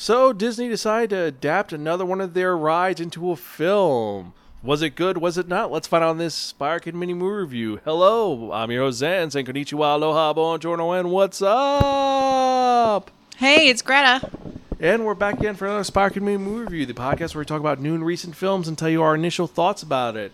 So Disney decided to adapt another one of their rides into a film. Was it good? Was it not? Let's find out in this Spire Kid mini movie review. Hello, I'm your host Zen, saying konnichiwa, aloha, bonjour, and what's up? Hey, it's Greta. And we're back again for another Spire Kid mini movie review, the podcast where we talk about new and recent films and tell you our initial thoughts about it.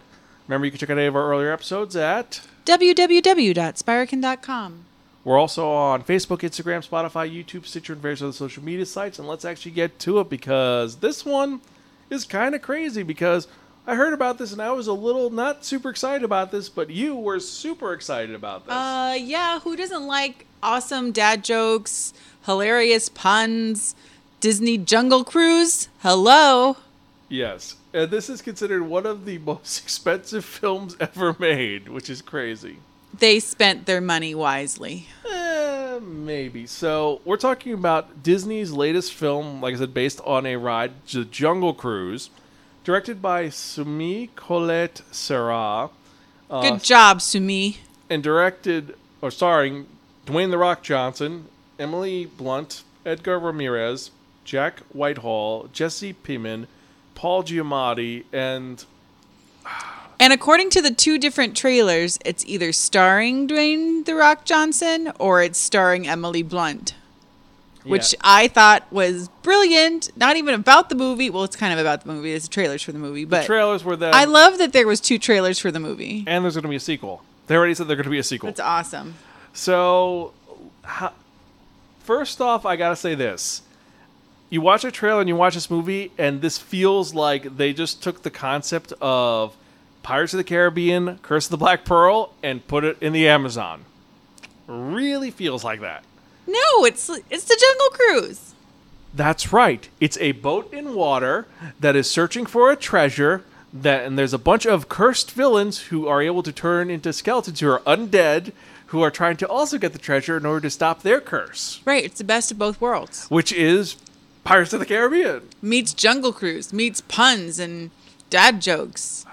Remember, you can check out any of our earlier episodes at www.spirekin.com. We're also on Facebook, Instagram, Spotify, YouTube, Stitcher, and various other social media sites. And let's actually get to it because this one is kind of crazy because I heard about this and I was a little not super excited about this, but you were super excited about this. Uh, yeah, who doesn't like awesome dad jokes, hilarious puns, Disney Jungle Cruise? Hello. yes. And this is considered one of the most expensive films ever made, which is crazy. They spent their money wisely. Eh, maybe. So we're talking about Disney's latest film, like I said, based on a ride, The Jungle Cruise, directed by Sumi Collet-Serra, uh, Good job, Sumi. and directed or starring Dwayne the Rock Johnson, Emily Blunt, Edgar Ramirez, Jack Whitehall, Jesse Plemons, Paul Giamatti, and And according to the two different trailers, it's either starring Dwayne The Rock Johnson or it's starring Emily Blunt, which Yeah. I thought was brilliant. Not even about the movie. Well, it's kind of about the movie. It's trailers for the movie, but the trailers were them. I love that there was two trailers for the movie. and there's going to be a sequel. They already said there's going to be a sequel. That's awesome. So, first off, I gotta say this: you watch a trailer and you watch this movie, and this feels like they just took the concept of Pirates of the Caribbean, Curse of the Black Pearl, and put it in the Amazon. Really feels like that. No, it's it's the Jungle Cruise. That's right. It's a boat in water that is searching for a treasure. That and there's a bunch of cursed villains who are able to turn into skeletons who are undead, who are trying to also get the treasure in order to stop their curse. Right, it's the best of both worlds. which is Pirates of the Caribbean. Meets Jungle Cruise, meets puns and dad jokes.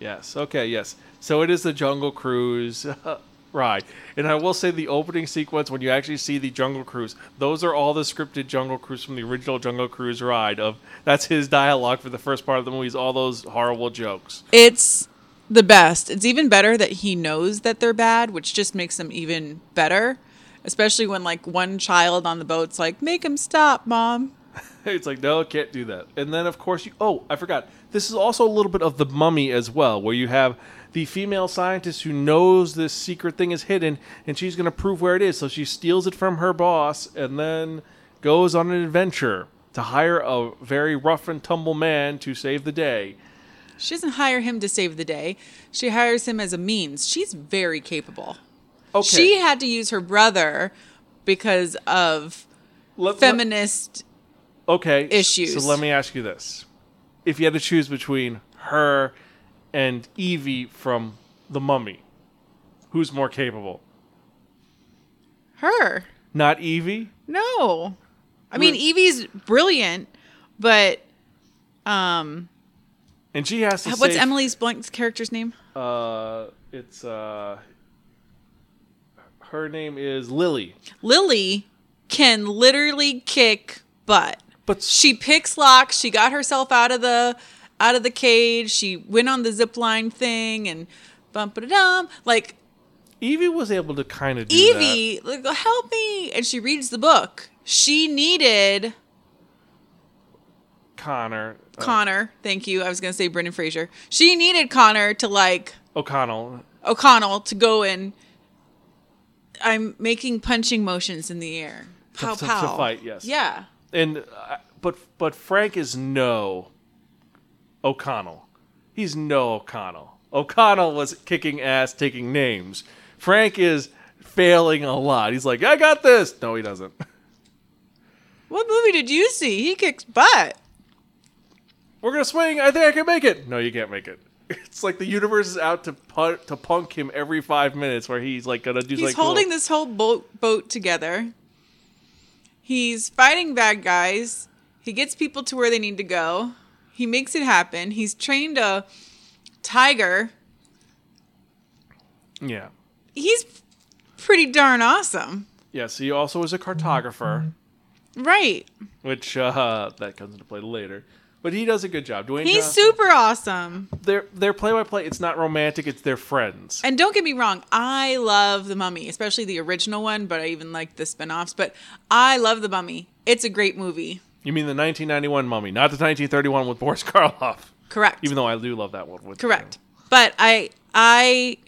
Yes. Okay. Yes. So it is the Jungle Cruise ride, and I will say the opening sequence when you actually see the Jungle Cruise, those are all the scripted Jungle Cruise from the original Jungle Cruise ride. Of that's his dialogue for the first part of the movie. Is all those horrible jokes. It's the best. It's even better that he knows that they're bad, which just makes them even better. Especially when like one child on the boat's like, "Make him stop, mom." It's like no, can't do that. And then of course you. Oh, I forgot. This is also a little bit of the Mummy as well, where you have the female scientist who knows this secret thing is hidden, and she's going to prove where it is. So she steals it from her boss, and then goes on an adventure to hire a very rough and tumble man to save the day. She doesn't hire him to save the day. She hires him as a means. She's very capable. Okay. She had to use her brother because of Let- let- feminist okay issues. So let me ask you this: If you had to choose between her and Evie from The Mummy, who's more capable? her. Not Evie. No. I mean, Evie's brilliant, but um And she has to. what's save- Emily's Blunt's character's name? Uh, it's uh, her name is Lily. Lily can literally kick butt. But She picks locks. She got herself out of the out of the cage. She went on the zip line thing and bump it dum. Like Evie was able to kind of do Evie, like, help me, and she reads the book. She needed that. Connor uh, Connor. Thank you. I was gonna say Brendan Fraser. She needed Connor to like O'Connell. O'Connell to go and I'm making punching motions in the air. To- Pow to- to pow. fight, yes. Yeah. And uh, but but Frank is no O'Connell. He's no O'Connell. O'Connell was kicking ass, taking names. Frank is failing a lot. He's like, I got this. No, he doesn't. What movie did you see? He kicks butt. We're gonna swing. I think I can make it. No, you can't make it. It's like the universe is out to pun- to punk him every five minutes, where he's like gonna do. He's like holding little- this whole boat boat together. He's fighting bad guys. He gets people to where they need to go. He makes it happen. He's trained a tiger. Yeah. He's pretty darn awesome. Yes. He also is a cartographer. Right. which uh, that comes into play later. But he does a good job. Dwayne He's Johnson, super awesome. Their their play by play. It's not romantic. It's their friends. And don't get me wrong, I love The Mummy, especially the original one, but I even like the spin offs. But I love The Mummy. It's a great movie. You mean the 1991 Mummy, not the 1931 with Boris Karloff? Correct. Even though I do love that one. With Correct. But I I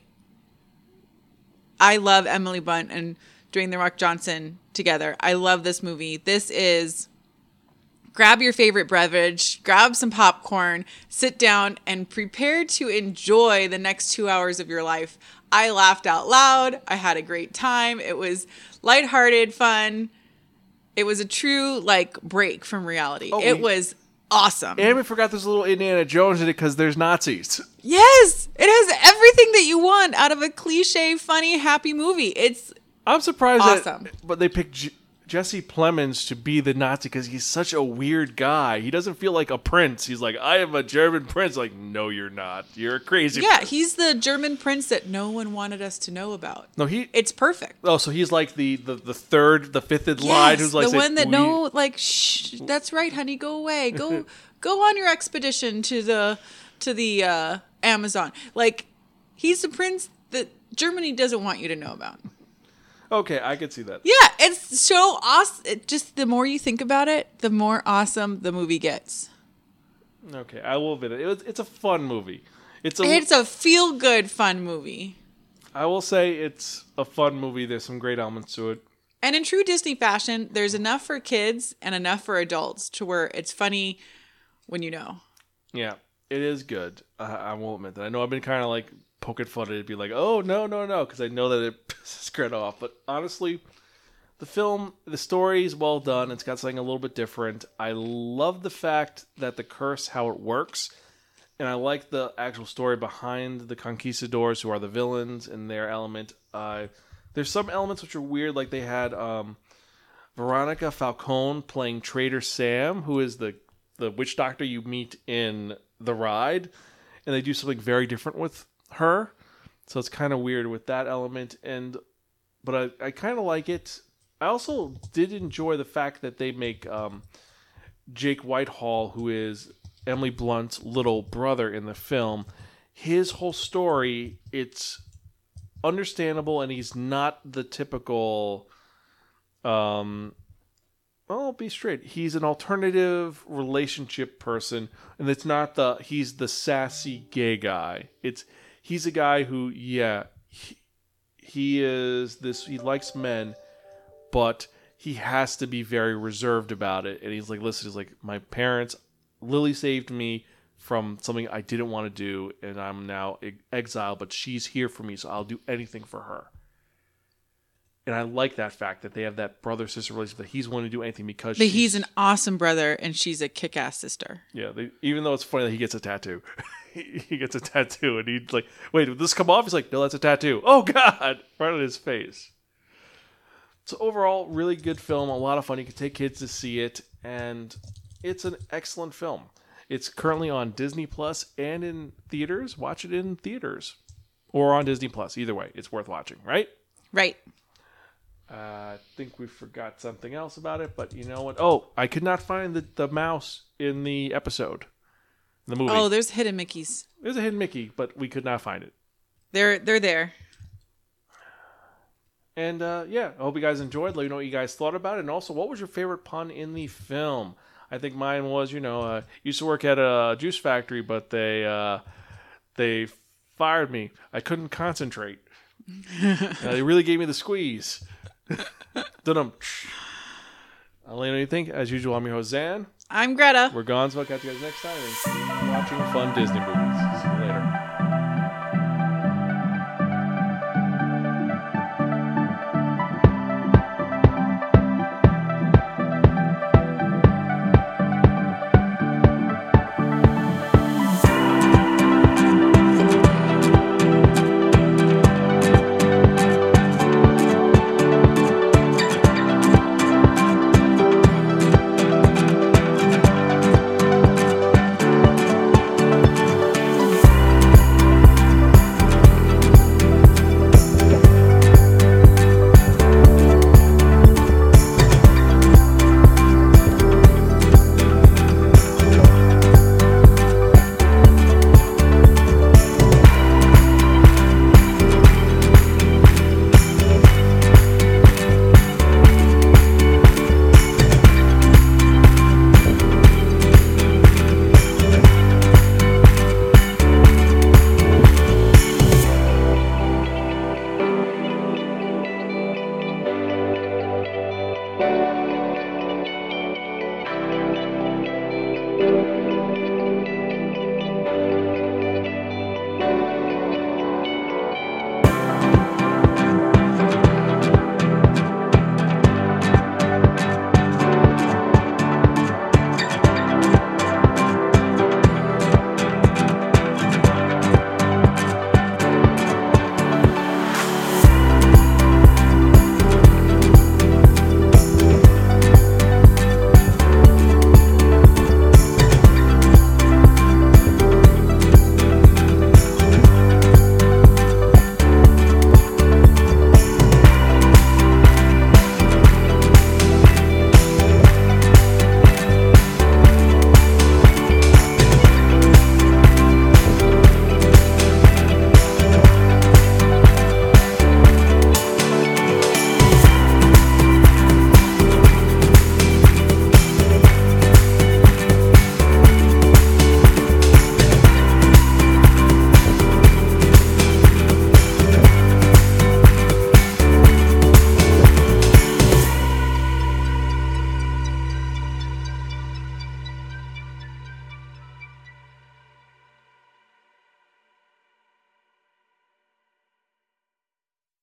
I love Emily Blunt and Dwayne the Rock Johnson together. I love this movie. This is grab your favorite beverage, grab some popcorn, sit down and prepare to enjoy the next 2 hours of your life. I laughed out loud. I had a great time. It was lighthearted, fun. It was a true like break from reality. Oh, it we- was awesome. And we forgot there's a little Indiana Jones in it because there's Nazis. Yes, it has everything that you want out of a cliche, funny, happy movie. It's I'm surprised Awesome. that, but they picked Jesse Plemons to be the Nazi because he's such a weird guy. He doesn't feel like a prince. He's like, I am a German prince. Like, no, you're not. You're a crazy. yeah, prince." he's the German prince that no one wanted us to know about. No, he. It's perfect. oh, so he's like the the, the third, the fifth in line who's like the one that "We-" no, like, shh, that's right, honey, go away, go, go on your expedition to the to the uh, Amazon. Like, he's the prince that Germany doesn't want you to know about. Okay, I could see that. Yeah, it's so awesome. It just the more you think about it, the more awesome the movie gets. Okay, I will admit it. it was, it's a fun movie. It's a. It's a feel good, fun movie. I will say it's a fun movie. There's some great elements to it. And in true Disney fashion, there's enough for kids and enough for adults to where it's funny when you know. Yeah, it is good. I, I will admit that. I know I've been kind of like poking fun at it, be like, "Oh no, no, no," because I know that it pisses Greta off. But honestly, the film, the story is well done. It's got something a little bit different. I love the fact that the curse, how it works, and I like the actual story behind the conquistadors, who are the villains, and their element. Uh, there's some elements which are weird, like they had um, Veronica Falcone playing Trader Sam, who is the the witch doctor you meet in the ride, and they do something very different with her. So it's kind of weird with that element, and but I, I kind of like it. I also did enjoy the fact that they make um, Jake Whitehall, who is Emily Blunt's little brother in the film, his whole story. It's understandable, and he's not the typical. Um, I'll be straight. He's an alternative relationship person, and it's not the he's the sassy gay guy. It's he's a guy who, yeah, he, he is this. He likes men, but he has to be very reserved about it. And he's like, listen, he's like, my parents, Lily saved me from something I didn't want to do, and I'm now exiled, but she's here for me, so I'll do anything for her. And I like that fact that they have that brother sister relationship that he's willing to do anything because But she's- he's an awesome brother and she's a kick ass sister. yeah. They, even though it's funny that he gets a tattoo, he he gets a tattoo and he's like, "Wait, did this come off?" He's like, "No, that's a tattoo." Oh God, right on his face. So overall, really good film. A lot of fun. You can take kids to see it, and it's an excellent film. It's currently on Disney Plus and in theaters. Watch it in theaters or on Disney Plus. Either way, it's worth watching, right? Right. Uh, I think we forgot something else about it, but you know what? Oh, I could not find the, the mouse in the episode, the movie. Oh, there's hidden Mickeys. There's a hidden Mickey, but we could not find it. They're they're there. And uh, yeah, I hope you guys enjoyed. Let me know what you guys thought about it, and also what was your favorite pun in the film. I think mine was, you know, uh, used to work at a juice factory, but they uh, they fired me. I couldn't concentrate. Uh, they really gave me the squeeze. Dun-dum. I'll let you know you think. As usual, I'm your host, Zan. I'm Greta. We're gone, so I'll catch you guys next time and keep watching fun Disney movies.